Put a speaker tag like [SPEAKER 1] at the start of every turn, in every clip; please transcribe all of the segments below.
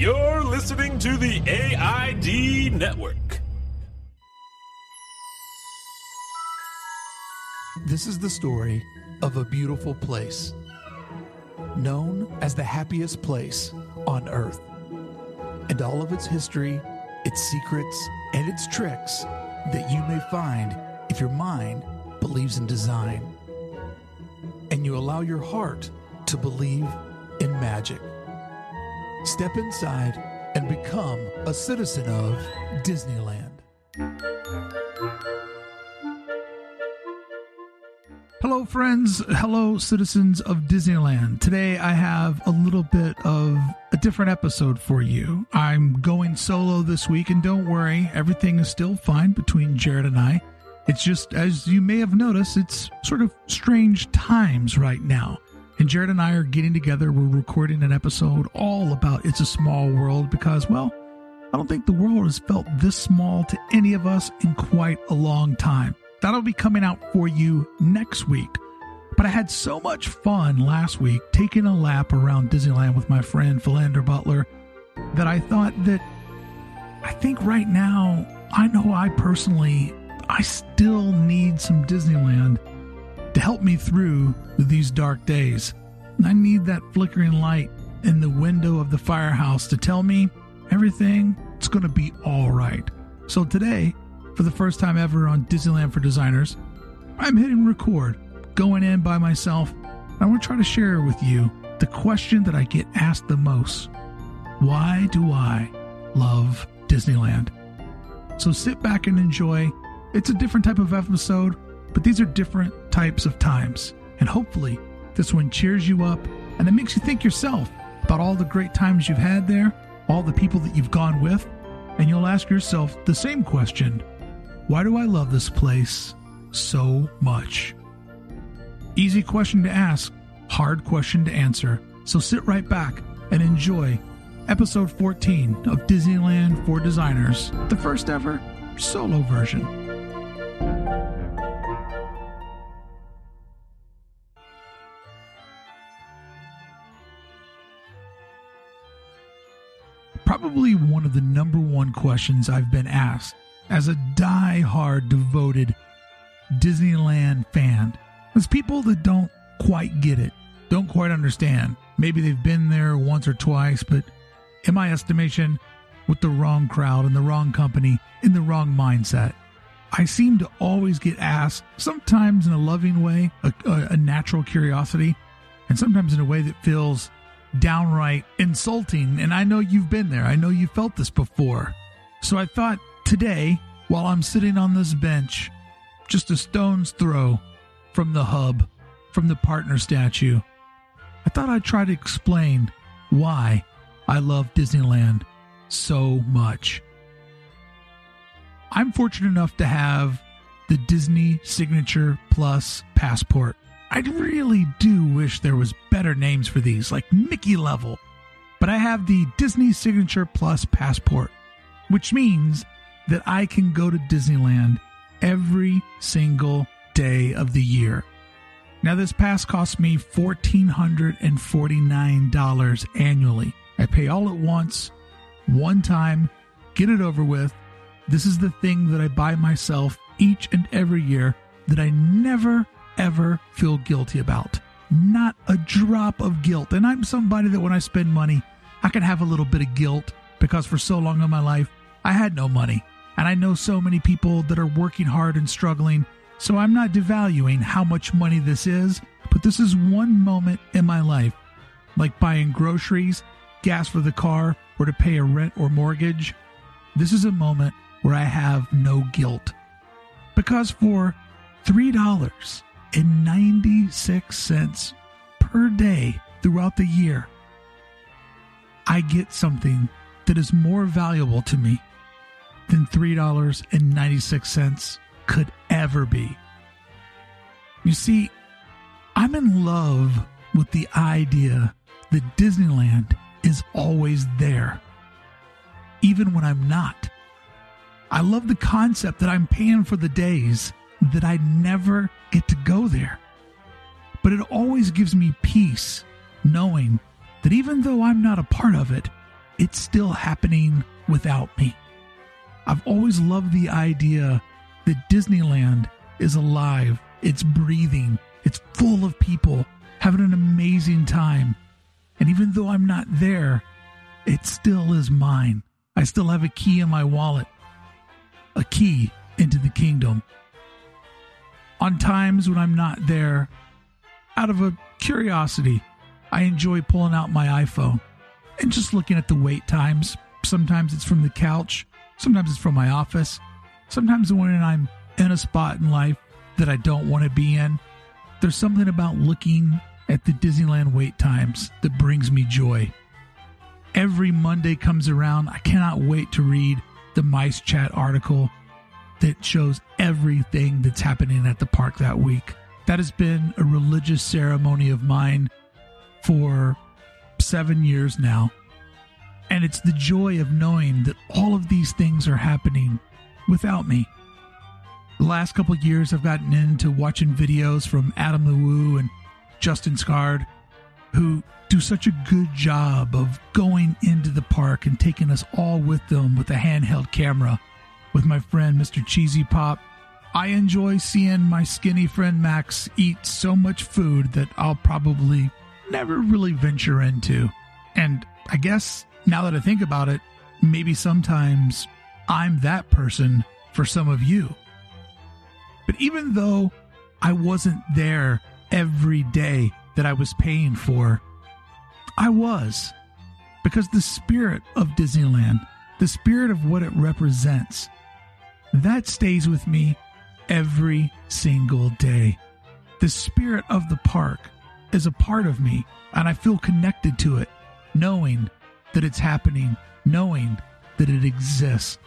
[SPEAKER 1] You're listening to the AID Network.
[SPEAKER 2] This is the story of a beautiful place, known as the happiest place on earth. And all of its history, its secrets, and its tricks that you may find if your mind believes in design and you allow your heart to believe in magic. Step inside and become a citizen of Disneyland.
[SPEAKER 3] Hello, friends. Hello, citizens of Disneyland. Today I have a little bit of a different episode for you. I'm going solo this week, and don't worry, everything is still fine between Jared and I. It's just, as you may have noticed, it's sort of strange times right now. And Jared and I are getting together. We're recording an episode all about It's a Small World because, well, I don't think the world has felt this small to any of us in quite a long time. That'll be coming out for you next week. But I had so much fun last week taking a lap around Disneyland with my friend Philander Butler that I thought that I think right now, I know I personally, I still need some Disneyland to help me through these dark days. and I need that flickering light in the window of the firehouse to tell me everything is going to be all right. So today, for the first time ever on Disneyland for Designers, I'm hitting record, going in by myself. I want to try to share with you the question that I get asked the most Why do I love Disneyland? So sit back and enjoy. It's a different type of episode, but these are different types of times. And hopefully, this one cheers you up and it makes you think yourself about all the great times you've had there, all the people that you've gone with, and you'll ask yourself the same question Why do I love this place so much? Easy question to ask, hard question to answer. So sit right back and enjoy episode 14 of Disneyland for Designers, the first ever solo version. One of the number one questions I've been asked as a die-hard devoted Disneyland fan is people that don't quite get it, don't quite understand. Maybe they've been there once or twice, but in my estimation, with the wrong crowd and the wrong company, in the wrong mindset. I seem to always get asked, sometimes in a loving way, a, a, a natural curiosity, and sometimes in a way that feels downright insulting. And I know you've been there. I know you felt this before. So I thought today, while I'm sitting on this bench, just a stone's throw from the hub, from the partner statue, I thought I'd try to explain why I love Disneyland so much. I'm fortunate enough to have the Disney Signature Plus passport. I really do wish there was better names for these, like Mickey level. But I have the Disney Signature Plus passport, which means that I can go to Disneyland every single day of the year. Now, this pass costs me $1,449 annually. I pay all at once, one time, get it over with. This is the thing that I buy myself each and every year that I never, ever feel guilty about. Not a drop of guilt. And I'm somebody that when I spend money, I can have a little bit of guilt because for so long in my life, I had no money. And I know so many people that are working hard and struggling. So I'm not devaluing how much money this is, but this is one moment in my life, like buying groceries, gas for the car, or to pay a rent or mortgage. This is a moment where I have no guilt. Because for $3.96 per day throughout the year, I get something that is more valuable to me than $3.96 could ever be. You see, I'm in love with the idea that Disneyland is always there, even when I'm not. I love the concept that I'm paying for the days that I never get to go there. But it always gives me peace knowing that even though I'm not a part of it, it's still happening without me. I've always loved the idea that Disneyland is alive, it's breathing, it's full of people having an amazing time. And even though I'm not there, it still is mine. I still have a key in my wallet, a key into the kingdom. On times when I'm not there, out of a curiosity, I enjoy pulling out my iPhone and just looking at the wait times. Sometimes it's from the couch, sometimes it's from my office, sometimes when I'm in a spot in life that I don't want to be in. There's something about looking at the Disneyland wait times that brings me joy. Every Monday comes around, I cannot wait to read the MiceChat article that shows everything that's happening at the park that week. That has been a religious ceremony of mine for seven years now. And it's the joy of knowing that all of these things are happening without me. The last couple years, I've gotten into watching videos from Adam the Woo and Justin Scarred, who do such a good job of going into the park and taking us all with them with a handheld camera. With my friend Mr. Cheezypop, I enjoy seeing my skinny friend Max eat so much food that I'll probably never really venture into. And I guess now that I think about it, maybe sometimes I'm that person for some of you. But even though I wasn't there every day that I was paying for. I was. Because the spirit of Disneyland, the spirit of what it represents, that stays with me every single day. The spirit of the park is a part of me, and I feel connected to it, knowing that it's happening, knowing that it exists,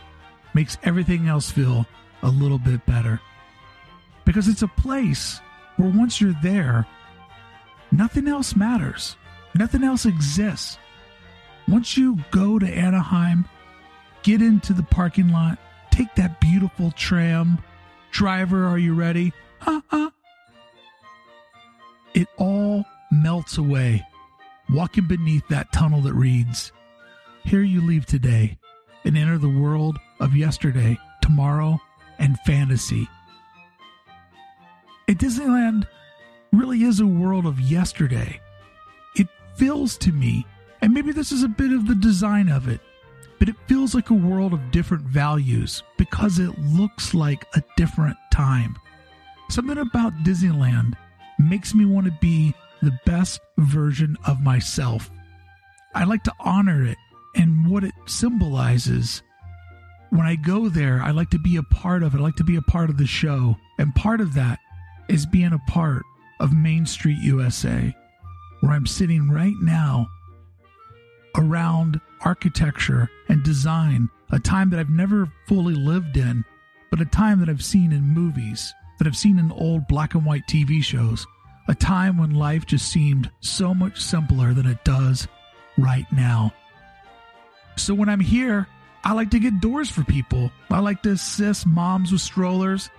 [SPEAKER 3] makes everything else feel a little bit better. Because it's a place where once you're there, nothing else matters. Nothing else exists. Once you go to Anaheim, get into the parking lot, take that beautiful tram. Driver, are you ready? Uh-uh. It all melts away, walking beneath that tunnel that reads, Here you leave today and enter the world of yesterday, tomorrow, and fantasy. At Disneyland really is a world of yesterday. It feels to me, and maybe this is a bit of the design of it, but it feels like a world of different values because it looks like a different time. Something about Disneyland makes me want to be the best version of myself. I like to honor it and what it symbolizes. When I go there, I like to be a part of it. I like to be a part of the show. And part of that is being a part of Main Street USA, where I'm sitting right now around architecture and design, a time that I've never fully lived in, but a time that I've seen in movies, that I've seen in old black and white TV shows, a time when life just seemed so much simpler than it does right now. So when I'm here, I like to get doors for people. I like to assist moms with strollers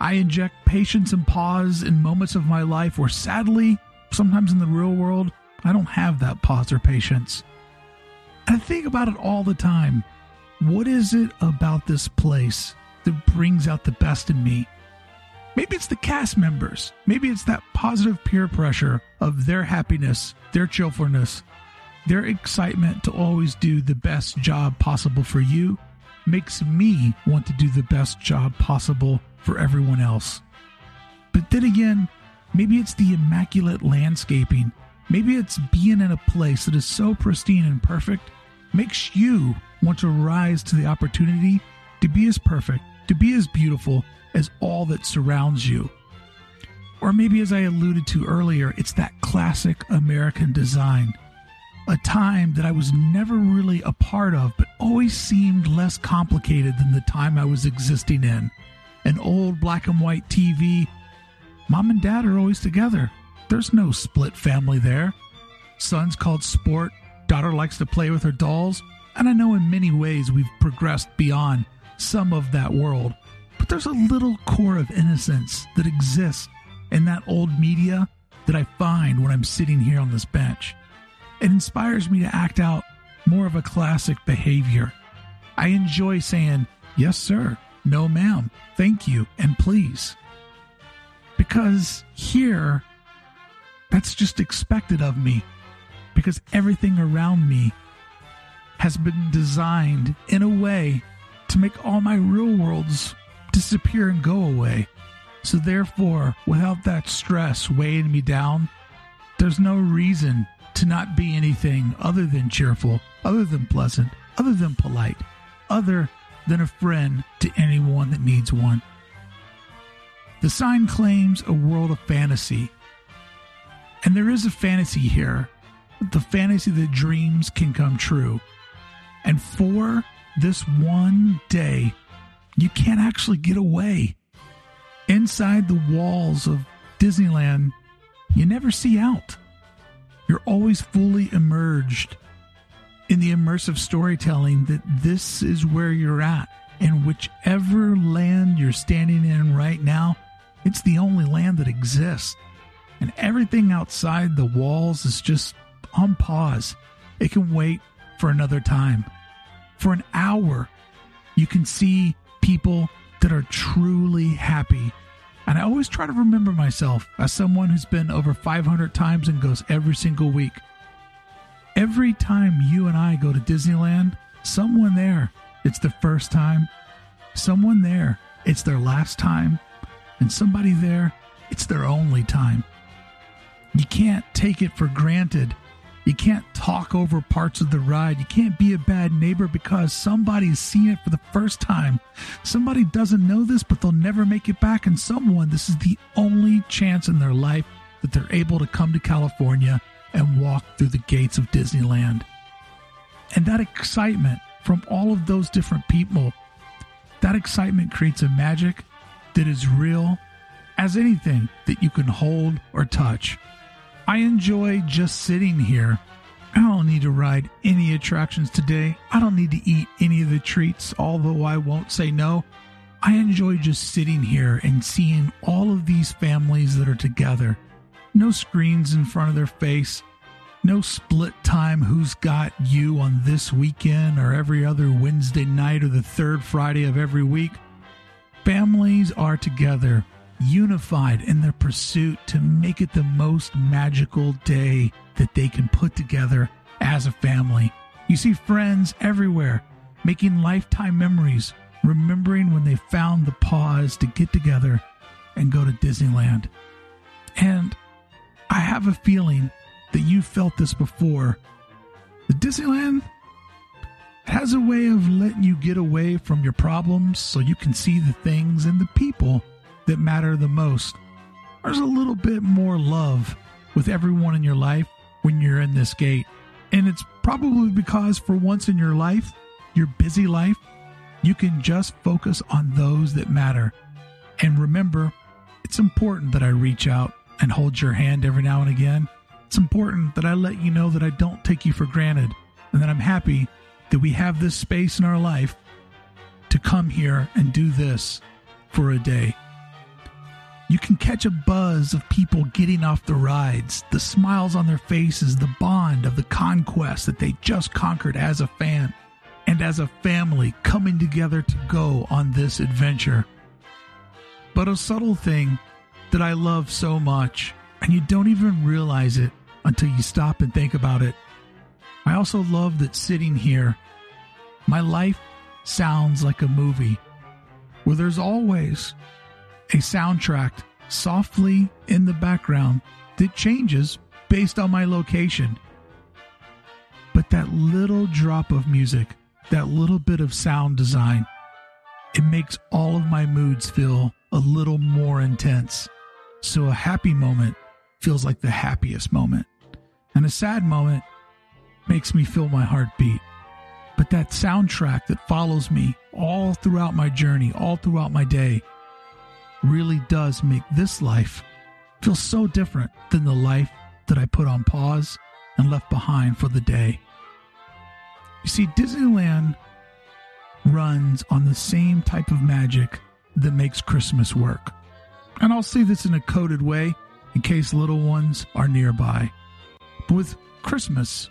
[SPEAKER 3] I inject patience and pause in moments of my life where sadly, sometimes in the real world, I don't have that pause or patience. I think about it all the time. What is it about this place that brings out the best in me? Maybe it's the cast members. Maybe it's that positive peer pressure of their happiness, their cheerfulness, their excitement to always do the best job possible for you makes me want to do the best job possible for everyone else. But then again, maybe it's the immaculate landscaping. Maybe it's being in a place that is so pristine and perfect makes you want to rise to the opportunity to be as perfect, to be as beautiful as all that surrounds you. Or maybe, as I alluded to earlier, it's that classic American design. A time that I was never really a part of, but always seemed less complicated than the time I was existing in an old black and white TV. Mom and dad are always together. There's no split family there. Son's called sport, daughter likes to play with her dolls, and I know in many ways we've progressed beyond some of that world. But there's a little core of innocence that exists in that old media that I find when I'm sitting here on this bench. It inspires me to act out more of a classic behavior. I enjoy saying, yes, sir, no, ma'am, thank you, and please. Because here, that's just expected of me. Because everything around me has been designed in a way to make all my real worlds disappear and go away. So, therefore, without that stress weighing me down, there's no reason to not be anything other than cheerful, other than pleasant, other than polite, other than a friend to anyone that needs one. The sign claims a world of fantasy. And there is a fantasy here the fantasy that dreams can come true. And for this one day, you can't actually get away. Inside the walls of Disneyland, you never see out. You're always fully immersed in the immersive storytelling that this is where you're at. And whichever land you're standing in right now, it's the only land that exists. And everything outside the walls is just on pause. It can wait for another time. For an hour, you can see people that are truly happy. And I always try to remember myself as someone who's been over 500 times and goes every single week. Every time you and I go to Disneyland, someone there, it's the first time. Someone there, it's their last time. And somebody there, it's their only time. You can't take it for granted you can't talk over parts of the ride. You can't be a bad neighbor because somebody's seen it for the first time. Somebody doesn't know this, but they'll never make it back. And someone, this is the only chance in their life that they're able to come to California and walk through the gates of Disneyland. And that excitement from all of those different people, that excitement creates a magic that is real as anything that you can hold or touch. I enjoy just sitting here. I don't need to ride any attractions today. I don't need to eat any of the treats, although I won't say no. I enjoy just sitting here and seeing all of these families that are together. No screens in front of their face. No split time who's got you on this weekend or every other Wednesday night or the third Friday of every week. Families are together unified in their pursuit to make it the most magical day that they can put together as a family. You see friends everywhere making lifetime memories, remembering when they found the pause to get together and go to Disneyland. And I have a feeling that you felt this before. The Disneyland has a way of letting you get away from your problems so you can see the things and the people that matter the most. There's a little bit more love with everyone in your life when you're in this gate. And it's probably because for once in your life, your busy life, you can just focus on those that matter. And remember, it's important that I reach out and hold your hand every now and again. It's important that I let you know that I don't take you for granted and that I'm happy that we have this space in our life to come here and do this for a day. You can catch a buzz of people getting off the rides, the smiles on their faces, the bond of the conquest that they just conquered as a fan and as a family coming together to go on this adventure. But a subtle thing that I love so much, and you don't even realize it until you stop and think about it. I also love that sitting here, my life sounds like a movie where there's always a soundtrack softly in the background that changes based on my location. But that little drop of music, that little bit of sound design, it makes all of my moods feel a little more intense. So a happy moment feels like the happiest moment, and a sad moment makes me feel my heart beat. But that soundtrack that follows me all throughout my journey, all throughout my day, really does make this life feel so different than the life that I put on pause and left behind for the day. You see, Disneyland runs on the same type of magic that makes Christmas work. And I'll say this in a coded way in case little ones are nearby. But with Christmas,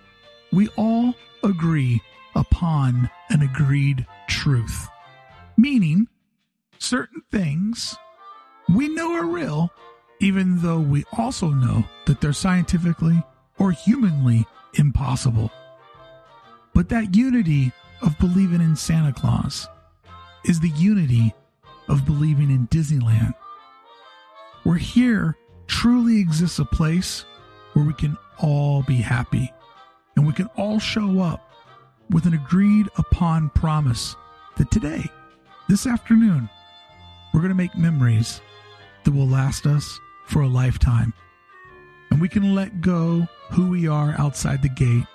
[SPEAKER 3] we all agree upon an agreed truth, meaning certain things we know are real, even though we also know that they're scientifically or humanly impossible. But that unity of believing in Santa Claus is the unity of believing in Disneyland. Where here truly exists a place where we can all be happy and we can all show up with an agreed upon promise that today, this afternoon, we're going to make memories that will last us for a lifetime. And we can let go who we are outside the gate.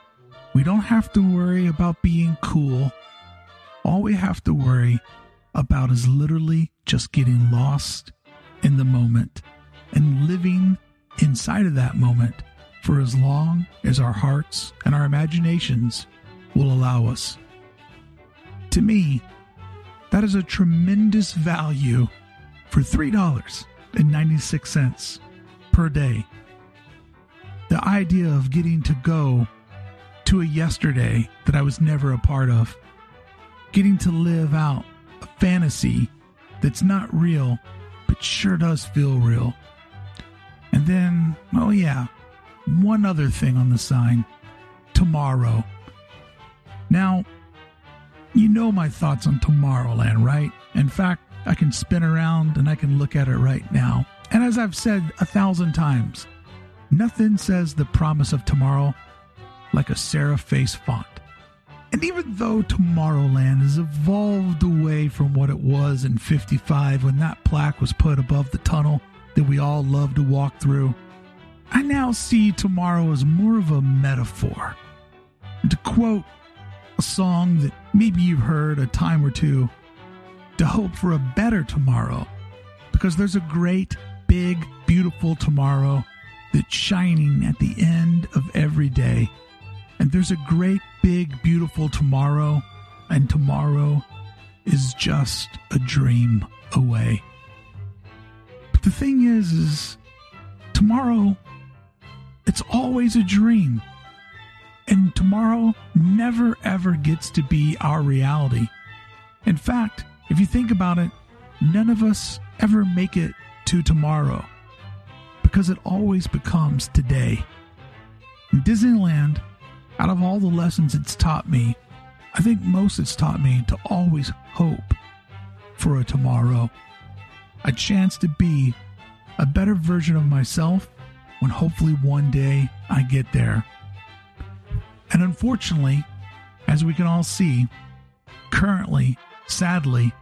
[SPEAKER 3] We don't have to worry about being cool. All we have to worry about is literally just getting lost in the moment and living inside of that moment for as long as our hearts and our imaginations will allow us. To me, that is a tremendous value for $3.96 per day. The idea of getting to go to a yesterday that I was never a part of, getting to live out a fantasy that's not real, but sure does feel real. And then, oh yeah, one other thing on the sign tomorrow. Now, you know my thoughts on Tomorrowland, right? In fact, I can spin around and I can look at it right now. And as I've said a thousand times, nothing says the promise of tomorrow like a serif face font. And even though Tomorrowland has evolved away from what it was in 55 when that plaque was put above the tunnel that we all love to walk through, I now see tomorrow as more of a metaphor. And to quote a song that maybe you've heard a time or two, to hope for a better tomorrow, because there's a great, big, beautiful tomorrow that's shining at the end of every day. And there's a great, big, beautiful tomorrow, and tomorrow is just a dream away. But the thing is, is tomorrow, it's always a dream. And tomorrow never ever gets to be our reality. In fact, if you think about it, none of us ever make it to tomorrow because it always becomes today. In Disneyland, out of all the lessons it's taught me, I think most it's taught me to always hope for a tomorrow, a chance to be a better version of myself when hopefully one day I get there. And unfortunately, as we can all see, currently, sadly,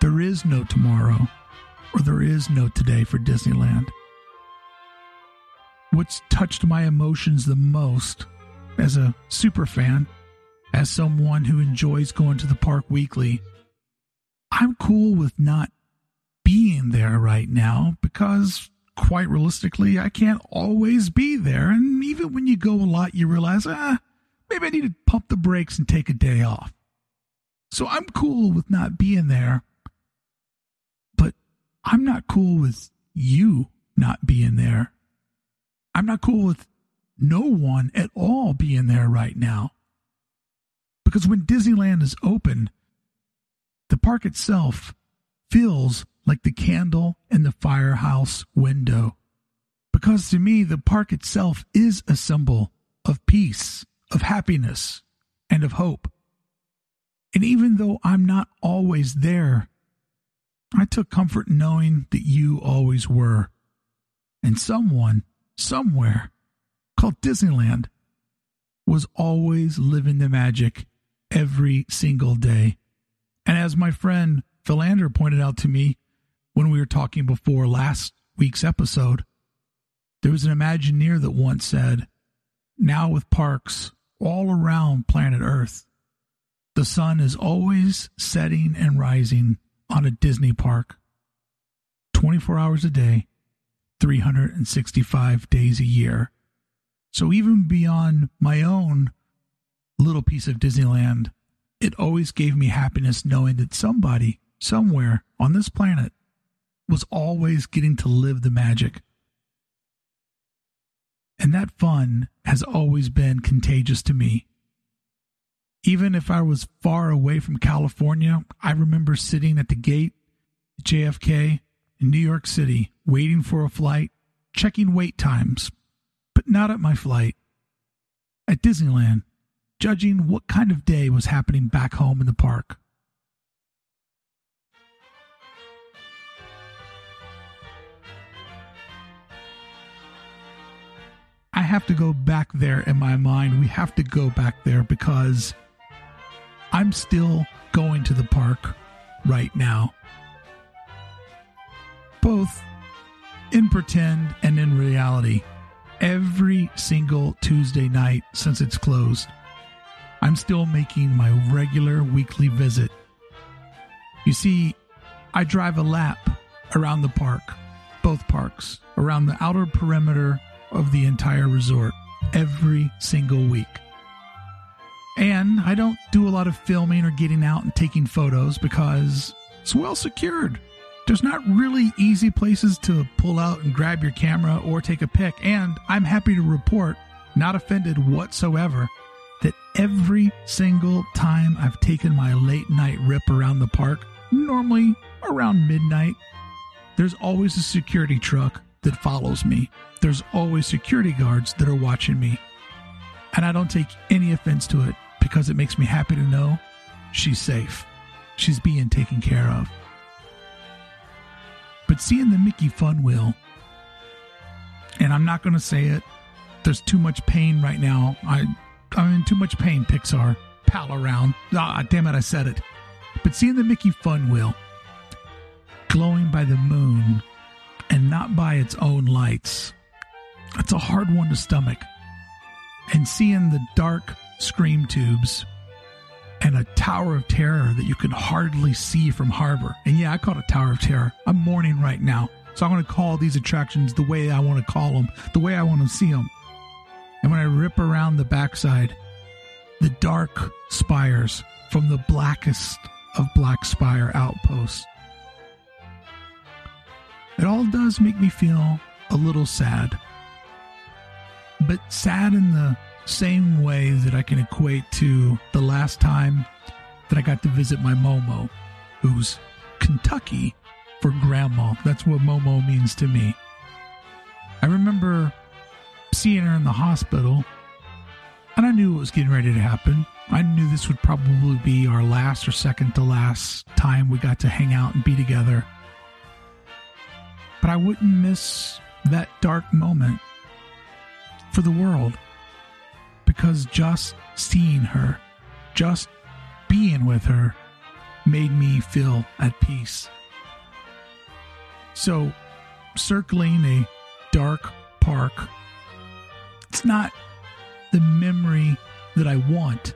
[SPEAKER 3] there is no tomorrow or there is no today for Disneyland. What's touched my emotions the most as a super fan, as someone who enjoys going to the park weekly, I'm cool with not being there right now because quite realistically, I can't always be there. And even when you go a lot, you realize, ah, maybe I need to pump the brakes and take a day off. So I'm cool with not being there, but I'm not cool with you not being there. I'm not cool with no one at all being there right now. Because when Disneyland is open, the park itself feels like the candle in the firehouse window. Because to me, the park itself is a symbol of peace, of happiness, and of hope. And even though I'm not always there, I took comfort knowing that you always were. And someone, somewhere, called Disneyland, was always living the magic every single day. And as my friend Philander pointed out to me when we were talking before last week's episode, there was an Imagineer that once said, Now with parks all around planet Earth, the sun is always setting and rising on a Disney park 24 hours a day, 365 days a year. So even beyond my own little piece of Disneyland, it always gave me happiness knowing that somebody, somewhere on this planet, was always getting to live the magic. And that fun has always been contagious to me. Even if I was far away from California, I remember sitting at the gate at JFK in New York City, waiting for a flight, checking wait times, but not at my flight. At Disneyland, judging what kind of day was happening back home in the park. Have to go back there in my mind. We have to go back there because I'm still going to the park right now. Both in pretend and in reality. Every single Tuesday night since it's closed, I'm still making my regular weekly visit. You see, I drive a lap around the park, both parks, around the outer perimeter of the entire resort every single week. And I don't do a lot of filming or getting out and taking photos because it's well secured. There's not really easy places to pull out and grab your camera or take a pic. And I'm happy to report, not offended whatsoever, that every single time I've taken my late night rip around the park, normally around midnight, there's always a security truck that follows me. There's always security guards that are watching me. And I don't take any offense to it because it makes me happy to know she's safe. She's being taken care of. But seeing the Mickey Fun Wheel, and I'm not going to say it, there's too much pain right now. I, I'm in too much pain, Pixar. Pal-A-Round. Ah, damn it, I said it. But seeing the Mickey Fun Wheel glowing by the moon and not by its own lights, that's a hard one to stomach. And seeing the dark scream tubes and a tower of terror that you can hardly see from harbor. And yeah, I call it a tower of terror. I'm mourning right now. So I'm going to call these attractions the way I want to call them, the way I want to see them. And when I rip around the backside, the dark spires from the blackest of black spire outposts. It all does make me feel a little sad. But sad in the same way that I can equate to the last time that I got to visit my Momo, who's Kentucky for grandma. That's what Momo means to me. I remember seeing her in the hospital, and I knew it was getting ready to happen. I knew this would probably be our last or second to last time we got to hang out and be together. Wouldn't miss that dark moment for the world because just seeing her, just being with her, made me feel at peace. So, circling a dark park, it's not the memory that I want,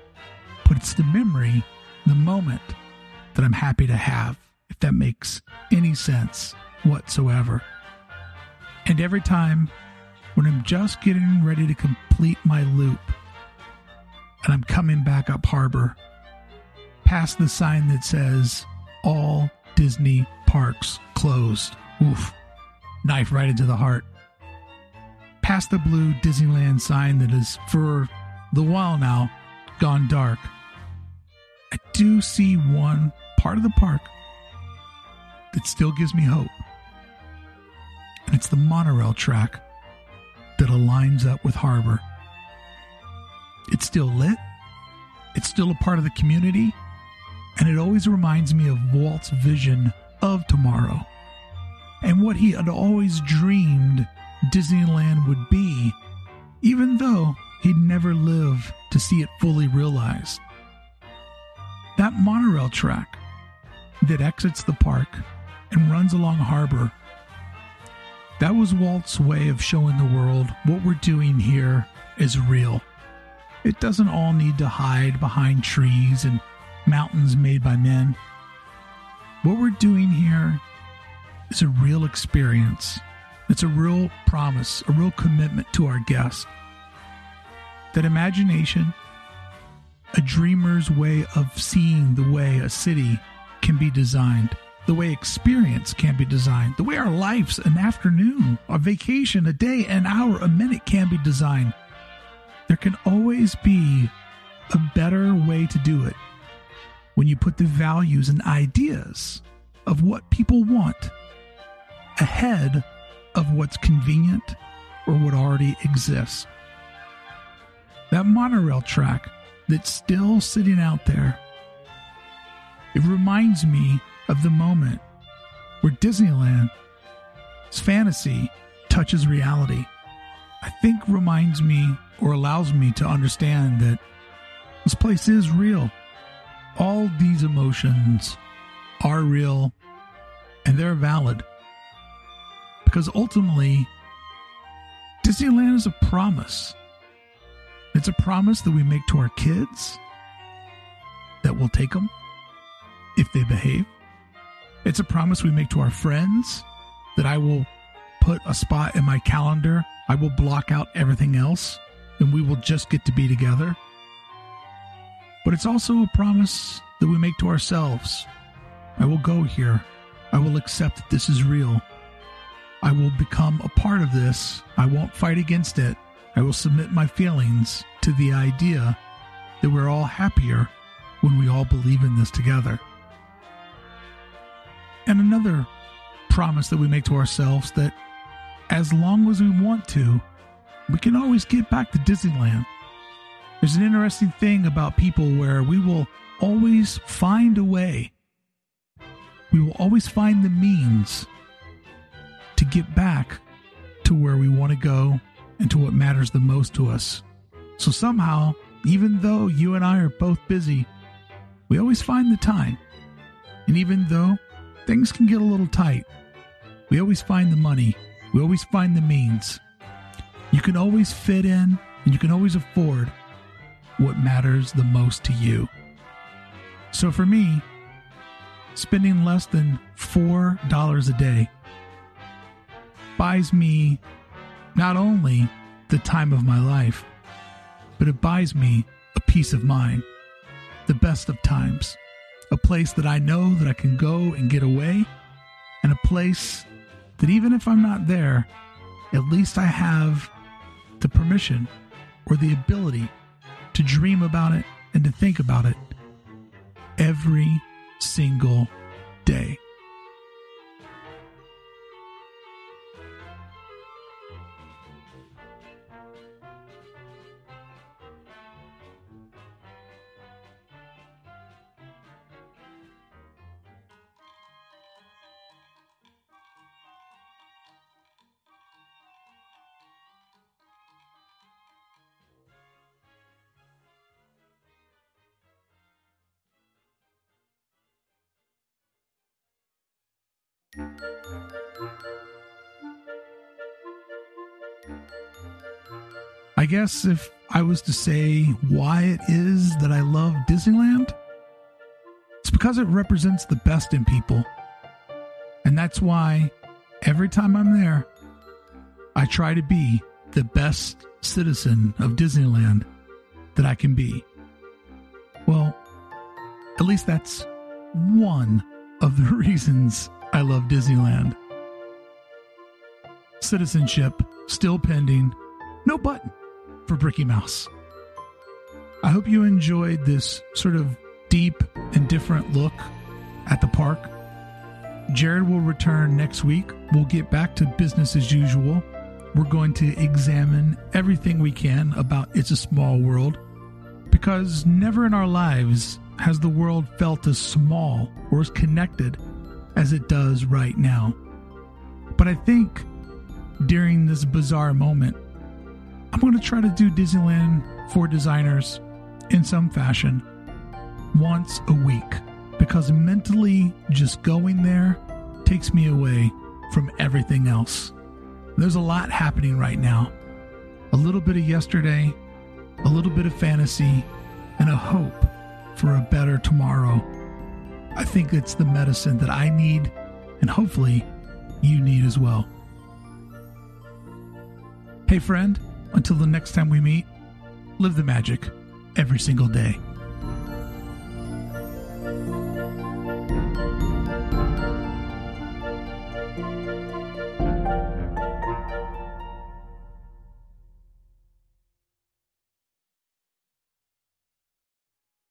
[SPEAKER 3] but it's the memory, the moment that I'm happy to have, if that makes any sense whatsoever. And every time when I'm just getting ready to complete my loop, and I'm coming back up harbor, past the sign that says, All Disney parks closed. Oof. Knife right into the heart. Past the blue Disneyland sign that is, for the while now, gone dark. I do see one part of the park that still gives me hope. It's the monorail track that aligns up with Harbor. It's still lit, it's still a part of the community, and it always reminds me of Walt's vision of tomorrow and what he had always dreamed Disneyland would be, even though he'd never live to see it fully realized. That monorail track that exits the park and runs along harbor. That was Walt's way of showing the world what we're doing here is real. It doesn't all need to hide behind trees and mountains made by men. What we're doing here is a real experience. It's a real promise, a real commitment to our guests. That imagination, a dreamer's way of seeing the way a city can be designed. The way experience can be designed, the way our lives, an afternoon, a vacation, a day, an hour, a minute can be designed. There can always be a better way to do it when you put the values and ideas of what people want ahead of what's convenient or what already exists. That monorail track that's still sitting out there, it reminds me of the moment where Disneyland's fantasy touches reality. I think reminds me or allows me to understand that this place is real. All these emotions are real and they're valid. Because ultimately, Disneyland is a promise. It's a promise that we make to our kids that we'll take them if they behave. It's a promise we make to our friends that I will put a spot in my calendar. I will block out everything else and we will just get to be together. But it's also a promise that we make to ourselves. I will go here. I will accept that this is real. I will become a part of this. I won't fight against it. I will submit my feelings to the idea that we're all happier when we all believe in this together. Another promise that we make to ourselves that as long as we want to, we can always get back to Disneyland. There's an interesting thing about people where we will always find a way. We will always find the means to get back to where we want to go and to what matters the most to us. So somehow, even though you and I are both busy, we always find the time. And even though things can get a little tight, we always find the money, we always find the means. You can always fit in and you can always afford what matters the most to you. So for me, spending less than $4 a day buys me not only the time of my life, but it buys me a peace of mind, the best of times, a place that I know that I can go and get away, and a place that even if I'm not there, at least I have the permission or the ability to dream about it and to think about it every single day. I guess if I was to say why it is that I love Disneyland, it's because it represents the best in people. And that's why every time I'm there, I try to be the best citizen of Disneyland that I can be. Well, at least that's one of the reasons I love Disneyland. Citizenship still pending. No button for Bricky Mouse. I hope you enjoyed this sort of deep and different look at the park. Jared will return next week. We'll get back to business as usual. We're going to examine everything we can about It's a Small World because never in our lives has the world felt as small or as connected as it does right now. But I think during this bizarre moment, I'm going to try to do Disneyland for designers in some fashion once a week because mentally just going there takes me away from everything else. There's a lot happening right now. A little bit of yesterday, a little bit of fantasy, and a hope for a better tomorrow. I think it's the medicine that I need, and hopefully you need as well. Hey, friend, until the next time we meet, live the magic every single day.